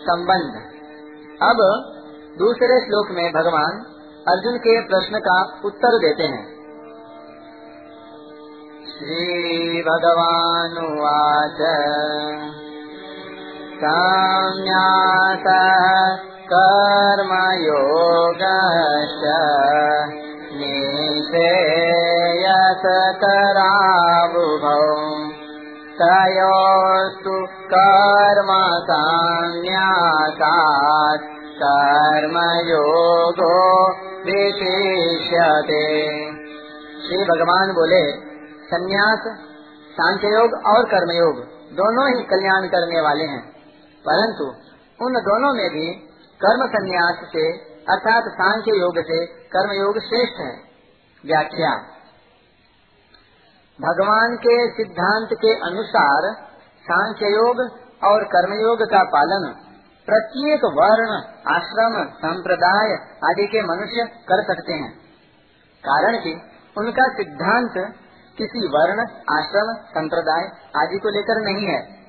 संबंध। अब दूसरे श्लोक में भगवान अर्जुन के प्रश्न का उत्तर देते हैं। श्री भगवानुवाच संन्यास कर्मयोगश्च निःश्रेयसकरावुभौ तयोस्तु कर्म कर्मयोगो विशिष्यते। श्री भगवान बोले संन्यास सांख्य योग और कर्मयोग दोनों ही कल्याण करने वाले हैं। परंतु उन दोनों में भी कर्म संन्यास से अर्थात सांख्य योग से कर्मयोग श्रेष्ठ है। व्याख्या। भगवान के सिद्धांत के अनुसार सांख्य योग और कर्मयोग का पालन, प्रत्येक वर्ण, आश्रम, संप्रदाय आदि के मनुष्य कर सकते हैं। कारण कि उनका सिद्धांत किसी वर्ण, आश्रम, संप्रदाय आदि को लेकर नहीं है।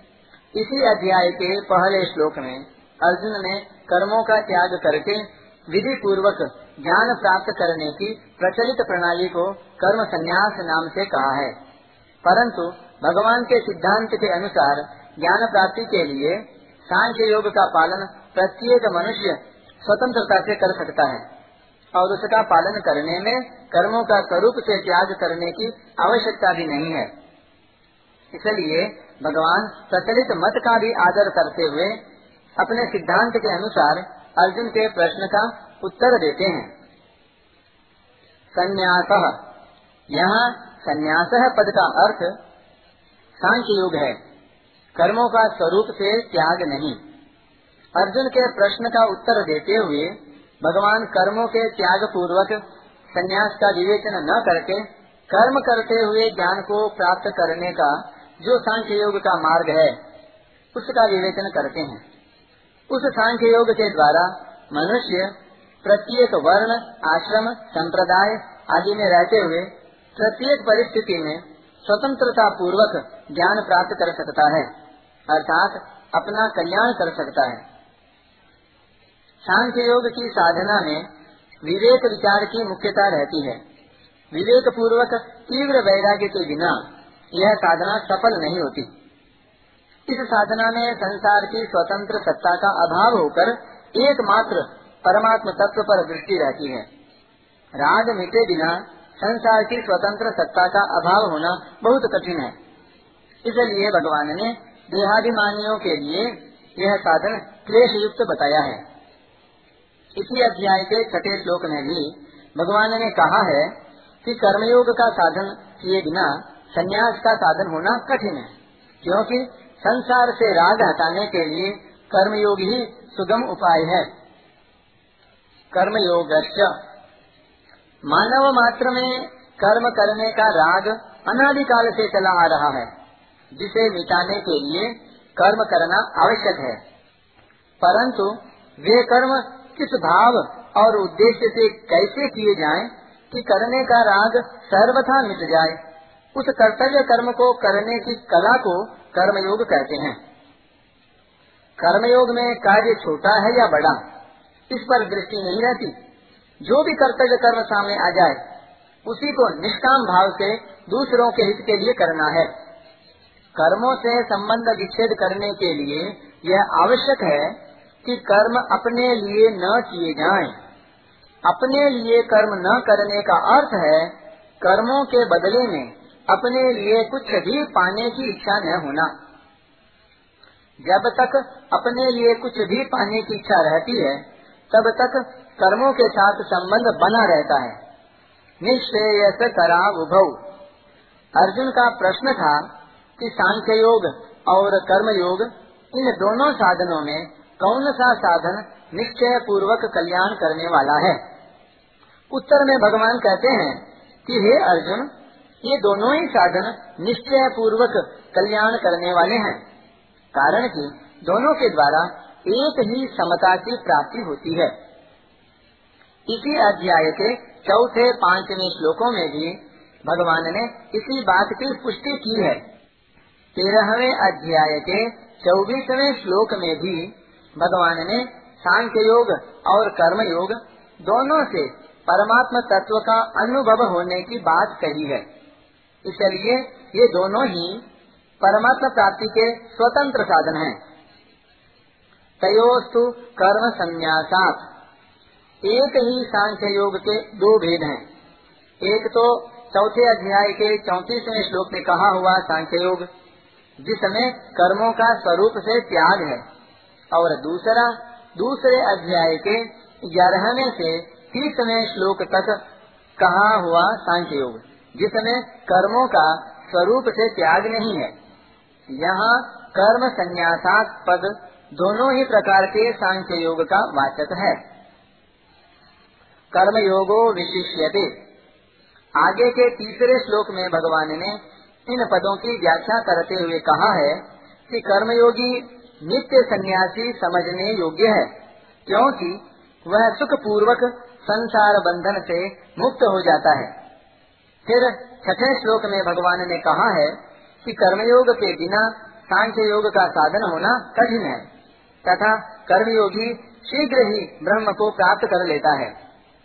इसी अध्याय के पहले श्लोक में अर्जुन ने कर्मों का त्याग करके विधि पूर्वक ज्ञान प्राप्त करने की प्रचलित प्रणाली को कर्म संन्यास नाम से कहा है। परंतु भगवान के सिद्धांत के अनुसार ज्ञान प्राप्ति के लिए सांख्य योग का पालन प्रत्येक मनुष्य स्वतंत्रता से कर सकता है और उसका पालन करने में कर्मों का स्वरूप से त्याग करने की आवश्यकता भी नहीं है। इसलिए भगवान प्रचलित मत का भी आदर करते हुए अपने सिद्धांत के अनुसार अर्जुन के प्रश्न का उत्तर देते हैं। संन्यास। यहाँ संन्यास पद का अर्थ सांख्य योग है। कर्मों का स्वरूप से त्याग नहीं। अर्जुन के प्रश्न का उत्तर देते हुए भगवान कर्मों के त्याग पूर्वक संन्यास का विवेचन न करके कर्म करते हुए ज्ञान को प्राप्त करने का जो सांख्य योग का मार्ग है, उसका विवेचन करते हैं। उस सांख्य योग के द्वारा मनुष्य प्रत्येक वर्ण, आश्रम, संप्रदाय आदि में रहते हुए प्रत्येक परिस्थिति में स्वतंत्रता पूर्वक ज्ञान प्राप्त कर सकता है, अर्थात अपना कल्याण कर सकता है। सांख्य योग की साधना में विवेक विचार की मुख्यता रहती है। विवेक पूर्वक तीव्र वैराग्य के बिना यह साधना सफल नहीं होती। इस साधना में संसार की स्वतंत्र सत्ता का अभाव होकर एकमात्र परमात्म तत्व पर दृष्टि रहती है। राग मिटे बिना संसार की स्वतंत्र सत्ता का अभाव होना बहुत कठिन है। इसलिए भगवान ने देहाभिमानियों के लिए यह साधन क्लेश युक्त बताया है। इसी अध्याय के छठे श्लोक में भी भगवान ने कहा है कि कर्मयोग का साधन किए बिना संन्यास का साधन होना कठिन है, क्योंकि संसार से राग हटाने के लिए कर्मयोग ही सुगम उपाय है। कर्मयोग मानव मात्र में कर्म करने का राग अनादिकाल से चला आ रहा है। जिसे मिटाने के लिए कर्म करना आवश्यक है। परंतु वे कर्म किस भाव और उद्देश्य से कैसे किए जाएँ कि करने का राग सर्वथा मिट जाए, उस कर्तव्य कर्म को करने की कला को कर्मयोग कहते हैं। कर्मयोग में कार्य छोटा है या बड़ा, इस पर दृष्टि नहीं रहती। जो भी कर्तव्य कर्म सामने आ जाए, उसी को निष्काम भाव से दूसरों के हित के लिए करना है कर्मों से संबंध विच्छेद करने के लिए यह आवश्यक है कि कर्म अपने लिए न किए जाएँ। अपने लिए कर्म न करने का अर्थ है, कर्मों के बदले में अपने लिए कुछ भी पाने की इच्छा न होना जब तक अपने लिए कुछ भी पाने की इच्छा रहती है, तब तक कर्मों के साथ संबंध बना रहता है। निश्चय करा उभव अर्जुन का प्रश्न था कि सांख्य योग और कर्म योग इन दोनों साधनों में कौन सा साधन निश्चय पूर्वक कल्याण करने वाला है? उत्तर में भगवान कहते हैं कि हे अर्जुन, ये दोनों ही साधन निश्चय पूर्वक कल्याण करने वाले हैं, कारण कि दोनों के द्वारा एक ही समता की प्राप्ति होती है। इसी अध्याय के चौथे, पाँचवें श्लोकों में भी भगवान ने इसी बात की पुष्टि की है। तेरहवे अध्याय के चौबीसवें श्लोक में भी भगवान ने सांख्य योग और कर्म योग दोनों से परमात्मा तत्व का अनुभव होने की बात कही है। इसलिए ये दोनों ही परमात्मा प्राप्ति के स्वतंत्र साधन हैं। तयोस्तु कर्म संन्यासात। एक ही सांख्य योग के दो भेद हैं। एक तो चौथे अध्याय के चौतीसवें श्लोक में कहा हुआ सांख्य योग, जिसमें कर्मों का स्वरूप से त्याग है, और दूसरा, दूसरे अध्याय के ग्यारहवें से तीसवें श्लोक तक कहा हुआ सांख्य योग, जिसमें कर्मों का स्वरूप से त्याग नहीं है। यहाँ कर्म संन्यासात पद दोनों ही प्रकार के सांख्य योग का वाचक है। कर्म योगो विशिष्यते। आगे के तीसरे श्लोक में भगवान ने इन पदों की व्याख्या करते हुए कहा है कि कर्मयोगी नित्य सन्यासी समझने योग्य है, क्योंकि वह सुख पूर्वक संसार बंधन से मुक्त हो जाता है। फिर छठे श्लोक में भगवान ने कहा है कि कर्मयोग के बिना सांख्य योग का साधन होना कठिन है, तथा कर्मयोगी शीघ्र ही ब्रह्म को प्राप्त कर लेता है।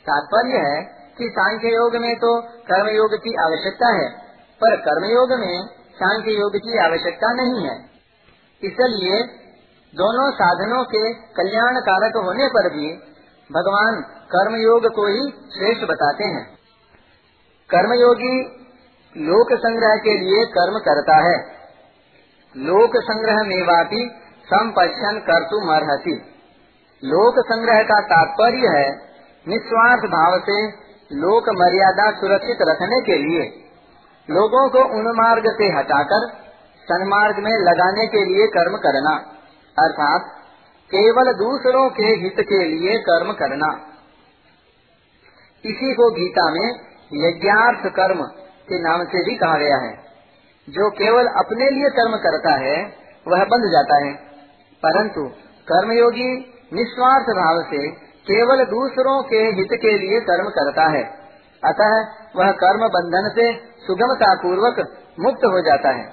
तात्पर्य है कि सांख्य योग में तो कर्मयोग की आवश्यकता है, पर कर्मयोग में सांख्य योग की आवश्यकता नहीं है। इसलिए दोनों साधनों के कल्याण कारक होने पर भी भगवान कर्म योग को ही श्रेष्ठ बताते हैं। कर्मयोगी लोक संग्रह के लिए कर्म करता है। लोक संग्रह मेवापी संपक्षण कर तुम अर्ति लोक संग्रह का तात्पर्य है निस्वार्थ भाव से लोक मर्यादा सुरक्षित रखने के लिए, लोगों को उन मार्ग से हटाकर सन्मार्ग में लगाने के लिए कर्म करना, अर्थात केवल दूसरों के हित के लिए कर्म करना। इसी को गीता में यज्ञार्थ कर्म के नाम से भी कहा गया है। जो केवल अपने लिए कर्म करता है, वह बंध जाता है। परंतु कर्मयोगी निस्वार्थ भाव से केवल दूसरों के हित के लिए कर्म करता है। अतः वह कर्म बंधन से सुगमता पूर्वक मुक्त हो जाता है।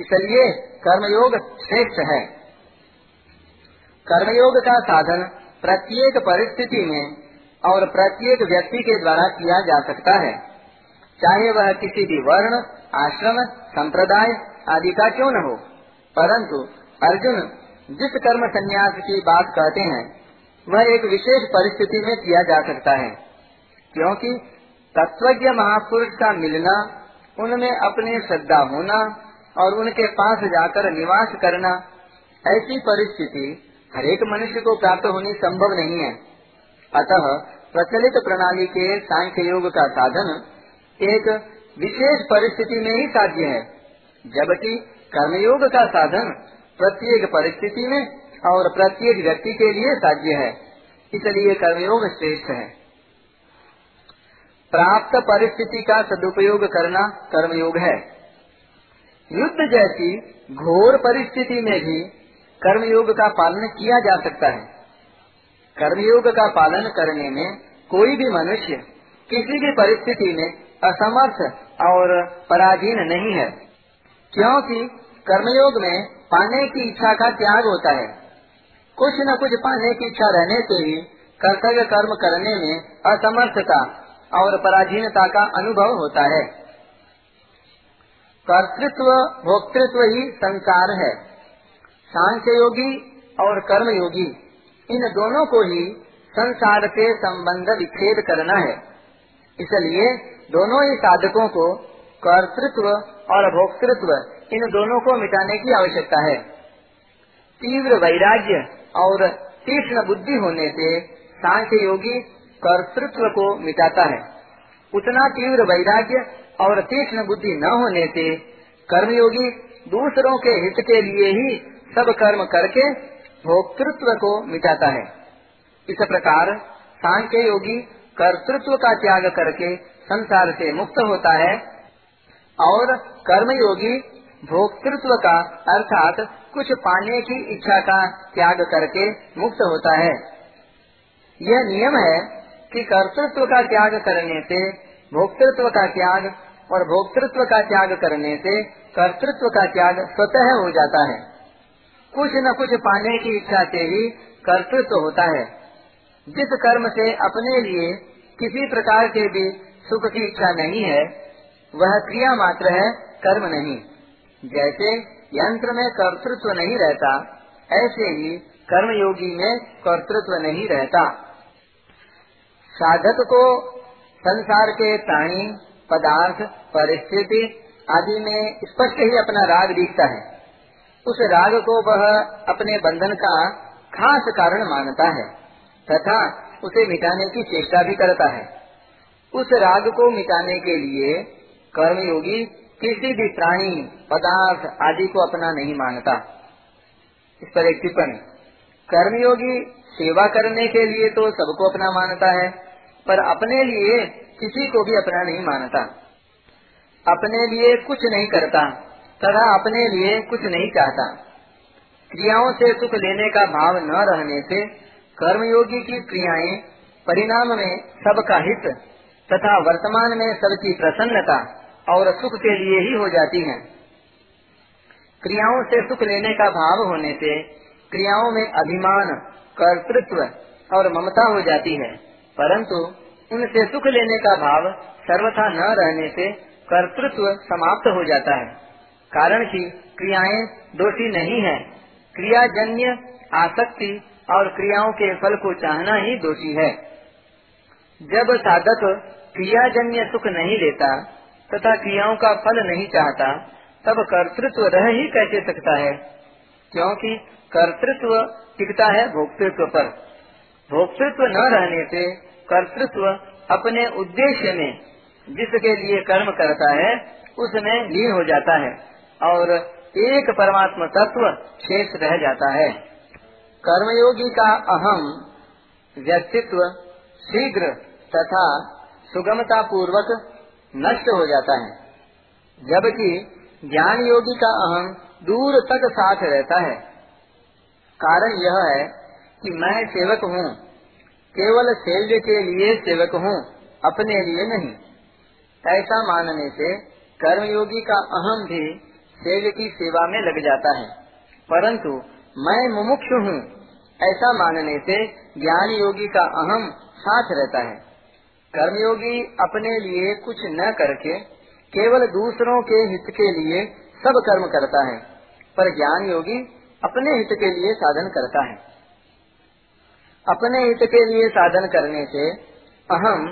इसलिए कर्मयोग श्रेष्ठ है। कर्मयोग का साधन प्रत्येक परिस्थिति में और प्रत्येक व्यक्ति के द्वारा किया जा सकता है। चाहे वह किसी भी वर्ण, आश्रम, संप्रदाय आदि का क्यों न हो, परंतु अर्जुन जिस कर्म संन्यास की बात कहते हैं वह एक विशेष परिस्थिति में किया जा सकता है, क्योंकि तत्वज्ञ महापुरुष का मिलना, उनमें अपने श्रद्धा होना और उनके पास जाकर निवास करना, ऐसी परिस्थिति हरेक मनुष्य को प्राप्त होनी संभव नहीं है। अतः प्रचलित प्रणाली के सांख्य योग का साधन एक विशेष परिस्थिति में ही साध्य है, जबकि कर्मयोग का साधन प्रत्येक परिस्थिति में और प्रत्येक व्यक्ति के लिए साध्य है। इसलिए कर्मयोग श्रेष्ठ है। प्राप्त परिस्थिति का सदुपयोग करना कर्मयोग है। युद्ध जैसी घोर परिस्थिति में भी कर्मयोग का पालन किया जा सकता है। कर्मयोग का पालन करने में कोई भी मनुष्य किसी भी परिस्थिति में असमर्थ और पराधीन नहीं है, क्योंकि कर्मयोग में पाने की इच्छा का त्याग होता है। कुछ न कुछ पाने की इच्छा रहने से ही कर्तव्य कर्म करने में असमर्थता और पराधीनता का अनुभव होता है। कर्तृत्व, भोक्तृत्व ही संसार है। सांख्य योगी और कर्म योगी इन दोनों को ही संसार से संबंध विच्छेद करना है। इसलिए दोनों ही साधकों को कर्तृत्व और भोक्तृत्व, इन दोनों को मिटाने की आवश्यकता है। तीव्र वैराग्य और तीक्ष्ण बुद्धि होने से सांख्य योगी कर्तृत्व को मिटाता है। उतना तीव्र वैराग्य और तीक्ष्ण बुद्धि न होने से कर्मयोगी दूसरों के हित के लिए ही सब कर्म करके भोक्तृत्व को मिटाता है। इस प्रकार सांख्य योगी कर्तृत्व का त्याग करके संसार से मुक्त होता है और कर्मयोगी भोक्तृत्व का अर्थात कुछ पाने की इच्छा का त्याग करके मुक्त होता है। यह नियम है कि कर्तृत्व का त्याग करने से, भोक्तृत्व का त्याग और भोक्तृत्व का त्याग करने से कर्तृत्व का त्याग स्वतः हो जाता है। कुछ न कुछ पाने की इच्छा से ही कर्तृत्व होता है। जिस कर्म से अपने लिए किसी प्रकार के भी सुख की इच्छा नहीं है, वह क्रिया मात्र है कर्म नहीं। जैसे यंत्र में कर्तृत्व नहीं रहता, ऐसे ही कर्मयोगी में कर्तृत्व नहीं रहता। साधक को संसार के प्राणी, पदार्थ, परिस्थिति आदि में स्पष्ट ही अपना राग दिखता है। उस राग को वह अपने बंधन का खास कारण मानता है, तथा उसे मिटाने की चेष्टा भी करता है। उस राग को मिटाने के लिए कर्मयोगी किसी भी प्राणी, पदार्थ आदि को अपना नहीं मानता। इस पर एक टिप्पणी। कर्मयोगी सेवा करने के लिए तो सबको अपना मानता है, पर अपने लिए किसी को भी अपना नहीं मानता। अपने लिए कुछ नहीं करता, तथा अपने लिए कुछ नहीं चाहता। क्रियाओं से सुख लेने का भाव न रहने से कर्मयोगी की क्रियाएँ परिणाम में सबका हित तथा वर्तमान में सबकी प्रसन्नता और सुख के लिए ही हो जाती हैं। क्रियाओं से सुख लेने का भाव होने से क्रियाओं में अभिमान, कर्तृत्व और ममता हो जाती है। परंतु उनसे सुख लेने का भाव सर्वथा न रहने से कर्तृत्व समाप्त हो जाता है। कारण कि क्रियाएँ दोषी नहीं है। क्रियाजन्य आसक्ति और क्रियाओं के फल को चाहना ही दोषी है। जब साधक क्रियाजन्य सुख नहीं लेता तथा क्रियाओं का फल नहीं चाहता, तब कर्तृत्व रह ही कैसे सकता है? क्योंकि कर्तृत्व टिकता है भोक्तृत्व पर। भोक्तृत्व न रहने से कर्तृत्व अपने उद्देश्य में जिसके लिए कर्म करता है, उसमें लीन हो जाता है और एक परमात्मा तत्व शेष रह जाता है। कर्मयोगी का अहम व्यक्तित्व शीघ्र तथा सुगमता पूर्वक नष्ट हो जाता है। जबकि ज्ञान योगी का अहम दूर तक साथ रहता है। कारण यह है कि मैं सेवक हूँ। केवल सेव्य के लिए सेवक हूँ, अपने लिए नहीं। ऐसा मानने से कर्मयोगी का अहम भी सेव्य की सेवा में लग जाता है। परंतु मैं मुमुक्ष हूँ, ऐसा मानने से ज्ञान योगी का अहम साथ रहता है। कर्मयोगी अपने लिए कुछ न करके केवल दूसरों के हित के लिए सब कर्म करता है, पर ज्ञान योगी अपने हित के लिए साधन करता है। अपने हित के लिए साधन करने से अहम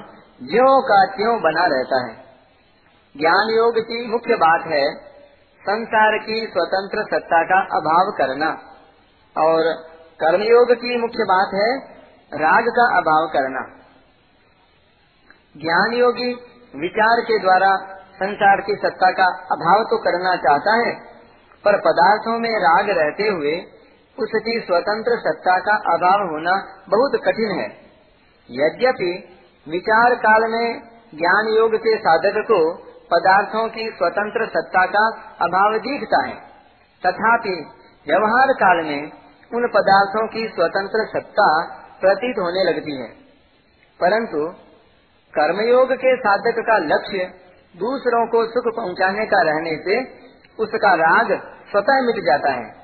ज्यो का त्यों बना रहता है। ज्ञान योग की मुख्य बात है संसार की स्वतंत्र सत्ता का अभाव करना, और कर्मयोग की मुख्य बात है राग का अभाव करना। ज्ञान योगी विचार के द्वारा संसार की सत्ता का अभाव तो करना चाहता है, पर पदार्थों में राग रहते हुए उसकी स्वतंत्र सत्ता का अभाव होना बहुत कठिन है। यद्यपि विचार काल में ज्ञान योग के साधक को पदार्थों की स्वतंत्र सत्ता का अभाव दिखता है, तथापि व्यवहार काल में उन पदार्थों की स्वतंत्र सत्ता प्रतीत होने लगती है। परंतु कर्मयोग के साधक का लक्ष्य दूसरों को सुख पहुँचाने का रहने से उसका राग स्वतः मिट जाता है।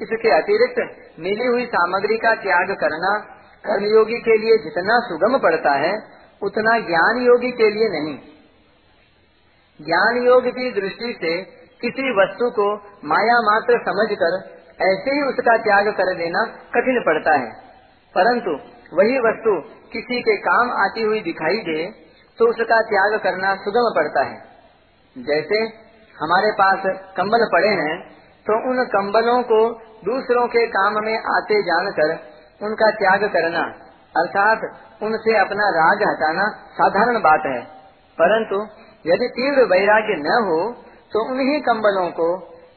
इसके अतिरिक्त मिली हुई सामग्री का त्याग करना कर्मयोगी के लिए जितना सुगम पड़ता है, उतना ज्ञान योगी के लिए नहीं। ज्ञान योग की दृष्टि से किसी वस्तु को माया मात्र समझकर ऐसे ही उसका त्याग कर देना कठिन पड़ता है। परंतु वही वस्तु किसी के काम आती हुई दिखाई दे तो उसका त्याग करना सुगम पड़ता है। जैसे हमारे पास कंबल पड़े हैं तो उन कंबलों को दूसरों के काम में आते जानकर उनका त्याग करना, अर्थात उनसे अपना राग हटाना साधारण बात है। परंतु यदि तीव्र वैराग्य न हो तो उन्हीं कंबलों को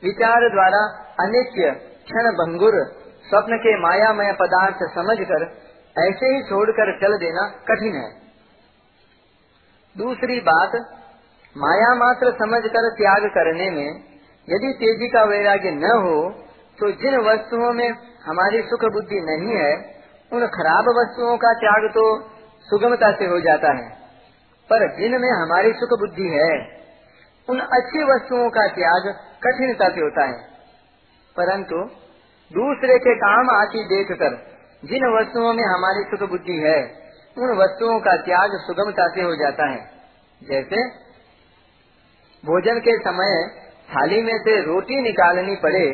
विचार द्वारा अनित्य क्षण भंगुर, स्वप्न के मायामय पदार्थ समझकर ऐसे ही छोड़कर चल देना कठिन है। दूसरी बात, माया मात्र समझकर त्याग करने में यदि तेज़ी का वैराग्य न हो तो जिन वस्तुओं में हमारी सुख बुद्धि नहीं है, उन खराब वस्तुओं का त्याग तो सुगमता से हो जाता है। पर जिनमें हमारी सुख बुद्धि है, उन अच्छी वस्तुओं का त्याग कठिनता से होता है। परंतु दूसरे के काम आती देखकर जिन वस्तुओं में हमारी सुख बुद्धि है, उन वस्तुओं का त्याग सुगमता से हो जाता है। जैसे, भोजन के समय थाली में से रोटी निकालनी पड़े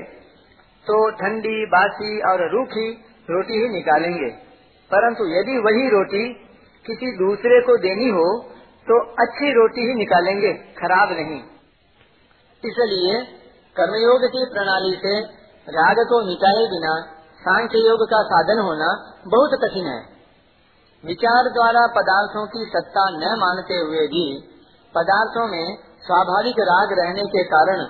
तो ठंडी, बासी और रूखी रोटी ही निकालेंगे। परंतु यदि वही रोटी किसी दूसरे को देनी हो तो अच्छी रोटी ही निकालेंगे, खराब नहीं। इसलिए कर्मयोग की प्रणाली से राग को मिटाए बिना सांख्य योग का साधन होना बहुत कठिन है। विचार द्वारा पदार्थों की सत्ता न मानते हुए भी पदार्थों में स्वाभाविक राग रहने के कारण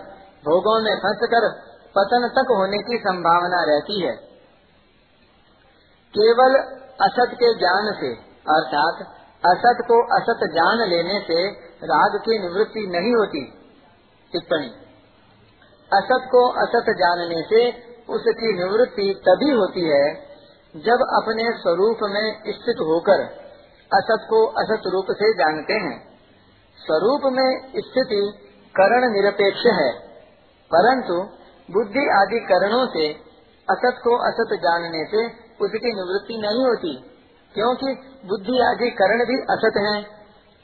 भोगों में फंसकर पतन तक होने की संभावना रहती है। केवल असत के ज्ञान से, अर्थात असत को असत जान लेने से राग की निवृत्ति नहीं होती। टिप्पणी। असत को असत जानने से उसकी निवृत्ति तभी होती है जब अपने स्वरूप में स्थित होकर असत को असत रूप से जानते हैं। स्वरूप में स्थिति करण निरपेक्ष है, परंतु बुद्धि आदि करणों से असत को असत जानने से उसकी निवृत्ति नहीं होती, क्योंकि बुद्धि आदि करण भी असत हैं।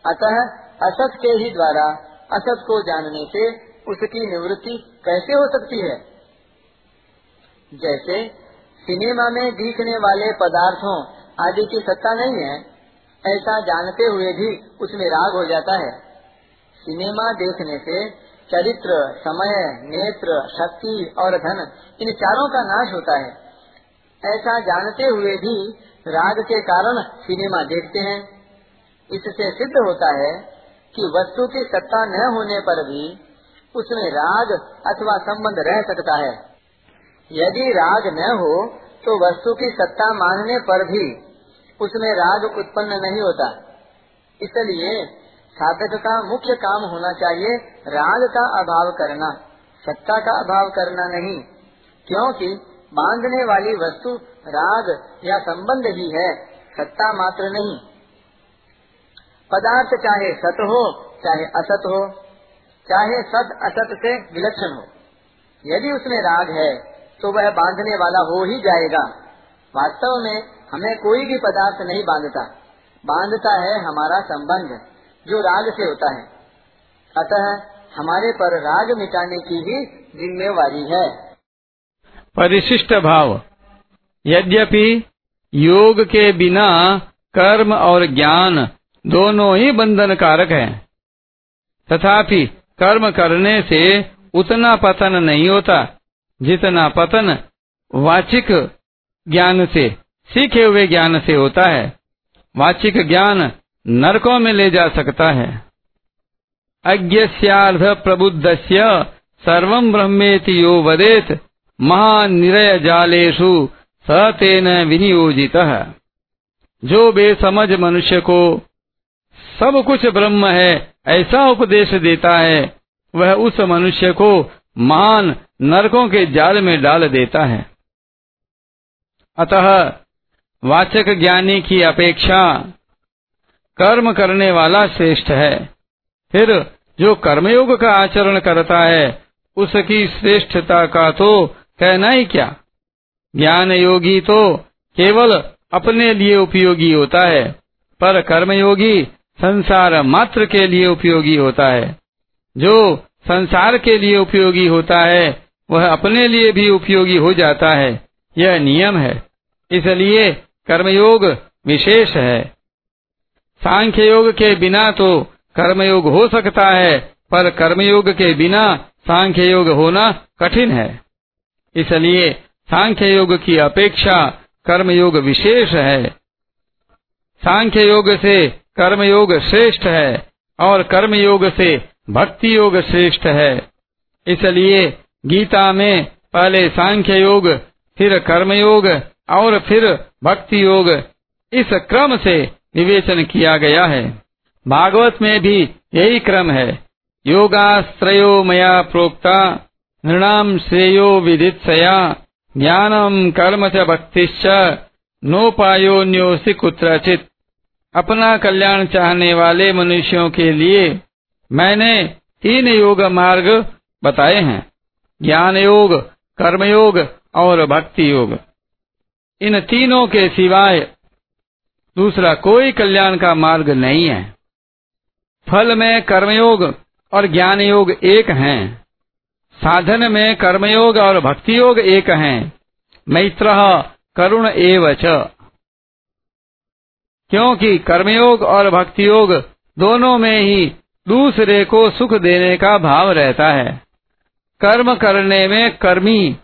अतः असत के ही द्वारा असत को जानने से उसकी निवृत्ति कैसे हो सकती है? जैसे सिनेमा में दिखने वाले पदार्थों आदि की सत्ता नहीं है, ऐसा जानते हुए भी उसमें राग हो जाता है। सिनेमा देखने से चरित्र, समय, नेत्र, शक्ति और धन, इन चारों का नाश होता है। ऐसा जानते हुए भी राग के कारण सिनेमा देखते हैं। इससे सिद्ध होता है कि वस्तु की सत्ता न होने पर भी उसमें राग अथवा संबंध रह सकता है। यदि राग न हो तो वस्तु की सत्ता मानने पर भी उसमें राग उत्पन्न नहीं होता। इसलिए साधक का मुख्य काम होना चाहिए राग का अभाव करना, सत्ता का अभाव करना नहीं, क्योंकि बांधने वाली वस्तु राग या संबंध ही है, सत्ता मात्र नहीं। पदार्थ चाहे सत हो, चाहे असत हो, चाहे सत असत से विलक्षण हो। यदि उसमें राग है तो वह बांधने वाला हो ही जाएगा। वास्तव में हमें कोई भी पदार्थ नहीं बांधता। बांधता है हमारा संबंध, जो राग से होता है। अतः हमारे पर राग मिटाने की ही जिम्मेवारी है। परिशिष्ट भाव। यद्यपि योग के बिना कर्म और ज्ञान दोनों ही बंधन कारक है, तथापि कर्म करने से उतना पतन नहीं होता। जितना पतन वाचिक ज्ञान से, सीखे हुए ज्ञान से होता है, वाचिक ज्ञान नरकों में ले जा सकता है। अज्ञस्यार्ध प्रबुद्ध सर्व ब्रह्मेति यो वदेत महानिरय जालेशु स तेन विनियोजित। जो बेसमझ मनुष्य को सब कुछ ब्रह्म है, ऐसा उपदेश देता है, वह उस मनुष्य को महान नरकों के जाल में डाल देता है। अतः वाचक ज्ञानी की अपेक्षा कर्म करने वाला श्रेष्ठ है। फिर जो कर्मयोग का आचरण करता है, उसकी श्रेष्ठता का तो कहना ही क्या? ज्ञान योगी तो केवल अपने लिए उपयोगी होता है, पर कर्मयोगी संसार मात्र के लिए उपयोगी होता है। जो संसार के लिए उपयोगी होता है वह अपने लिए भी उपयोगी हो जाता है। यह नियम है। इसलिए कर्मयोग विशेष है। सांख्य योग के बिना तो कर्मयोग हो सकता है, पर कर्मयोग के बिना सांख्य योग होना कठिन है। इसलिए सांख्य योग की अपेक्षा कर्मयोग विशेष है। सांख्य योग से कर्मयोग श्रेष्ठ है और कर्मयोग से भक्ति योग श्रेष्ठ है। इसलिए गीता में पहले सांख्य योग, फिर कर्मयोग, और फिर भक्ति योग, इस क्रम से विवेचन किया गया है। भागवत में भी यही क्रम है। योगाश्रयो मया प्रोक्ता नृणाम श्रेयो विदित्सया ज्ञानम कर्म च भक्तिश्च नोपायोन्योसि कुत्रचित। अपना कल्याण चाहने वाले मनुष्यों के लिए मैंने तीन योग मार्ग बताए हैं। ज्ञान योग कर्म योग और भक्ति योग इन तीनों के सिवाय दूसरा कोई कल्याण का मार्ग नहीं है। फल में कर्मयोग और ज्ञान योग एक हैं। साधन में कर्मयोग और भक्ति योग एक हैं। मैत्र करुण एव क्योंकि कर्मयोग और भक्ति योग दोनों में ही दूसरे को सुख देने का भाव रहता है। कर्म करने में कर्मी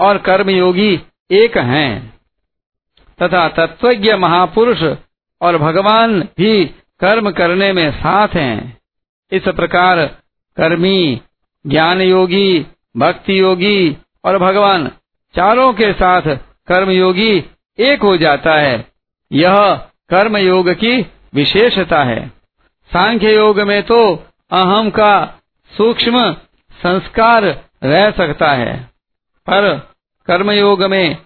और कर्मयोगी एक हैं। तथा तत्वज्ञ महापुरुष और भगवान भी कर्म करने में साथ हैं। इस प्रकार कर्मी ज्ञान योगी भक्ति योगी और भगवान चारों के साथ कर्मयोगी एक हो जाता है। यह कर्म योग की विशेषता है। सांख्य योग में तो अहम का सूक्ष्म संस्कार रह सकता है। पर कर्मयोग में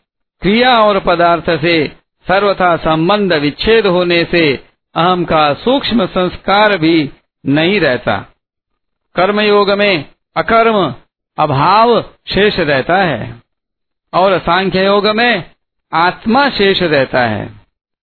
क्रिया और पदार्थ से सर्वथा संबंध विच्छेद होने से अहम का सूक्ष्म संस्कार भी नहीं रहता। कर्मयोग में अकर्म, अभाव शेष रहता है और सांख्य योग में आत्मा शेष रहता है।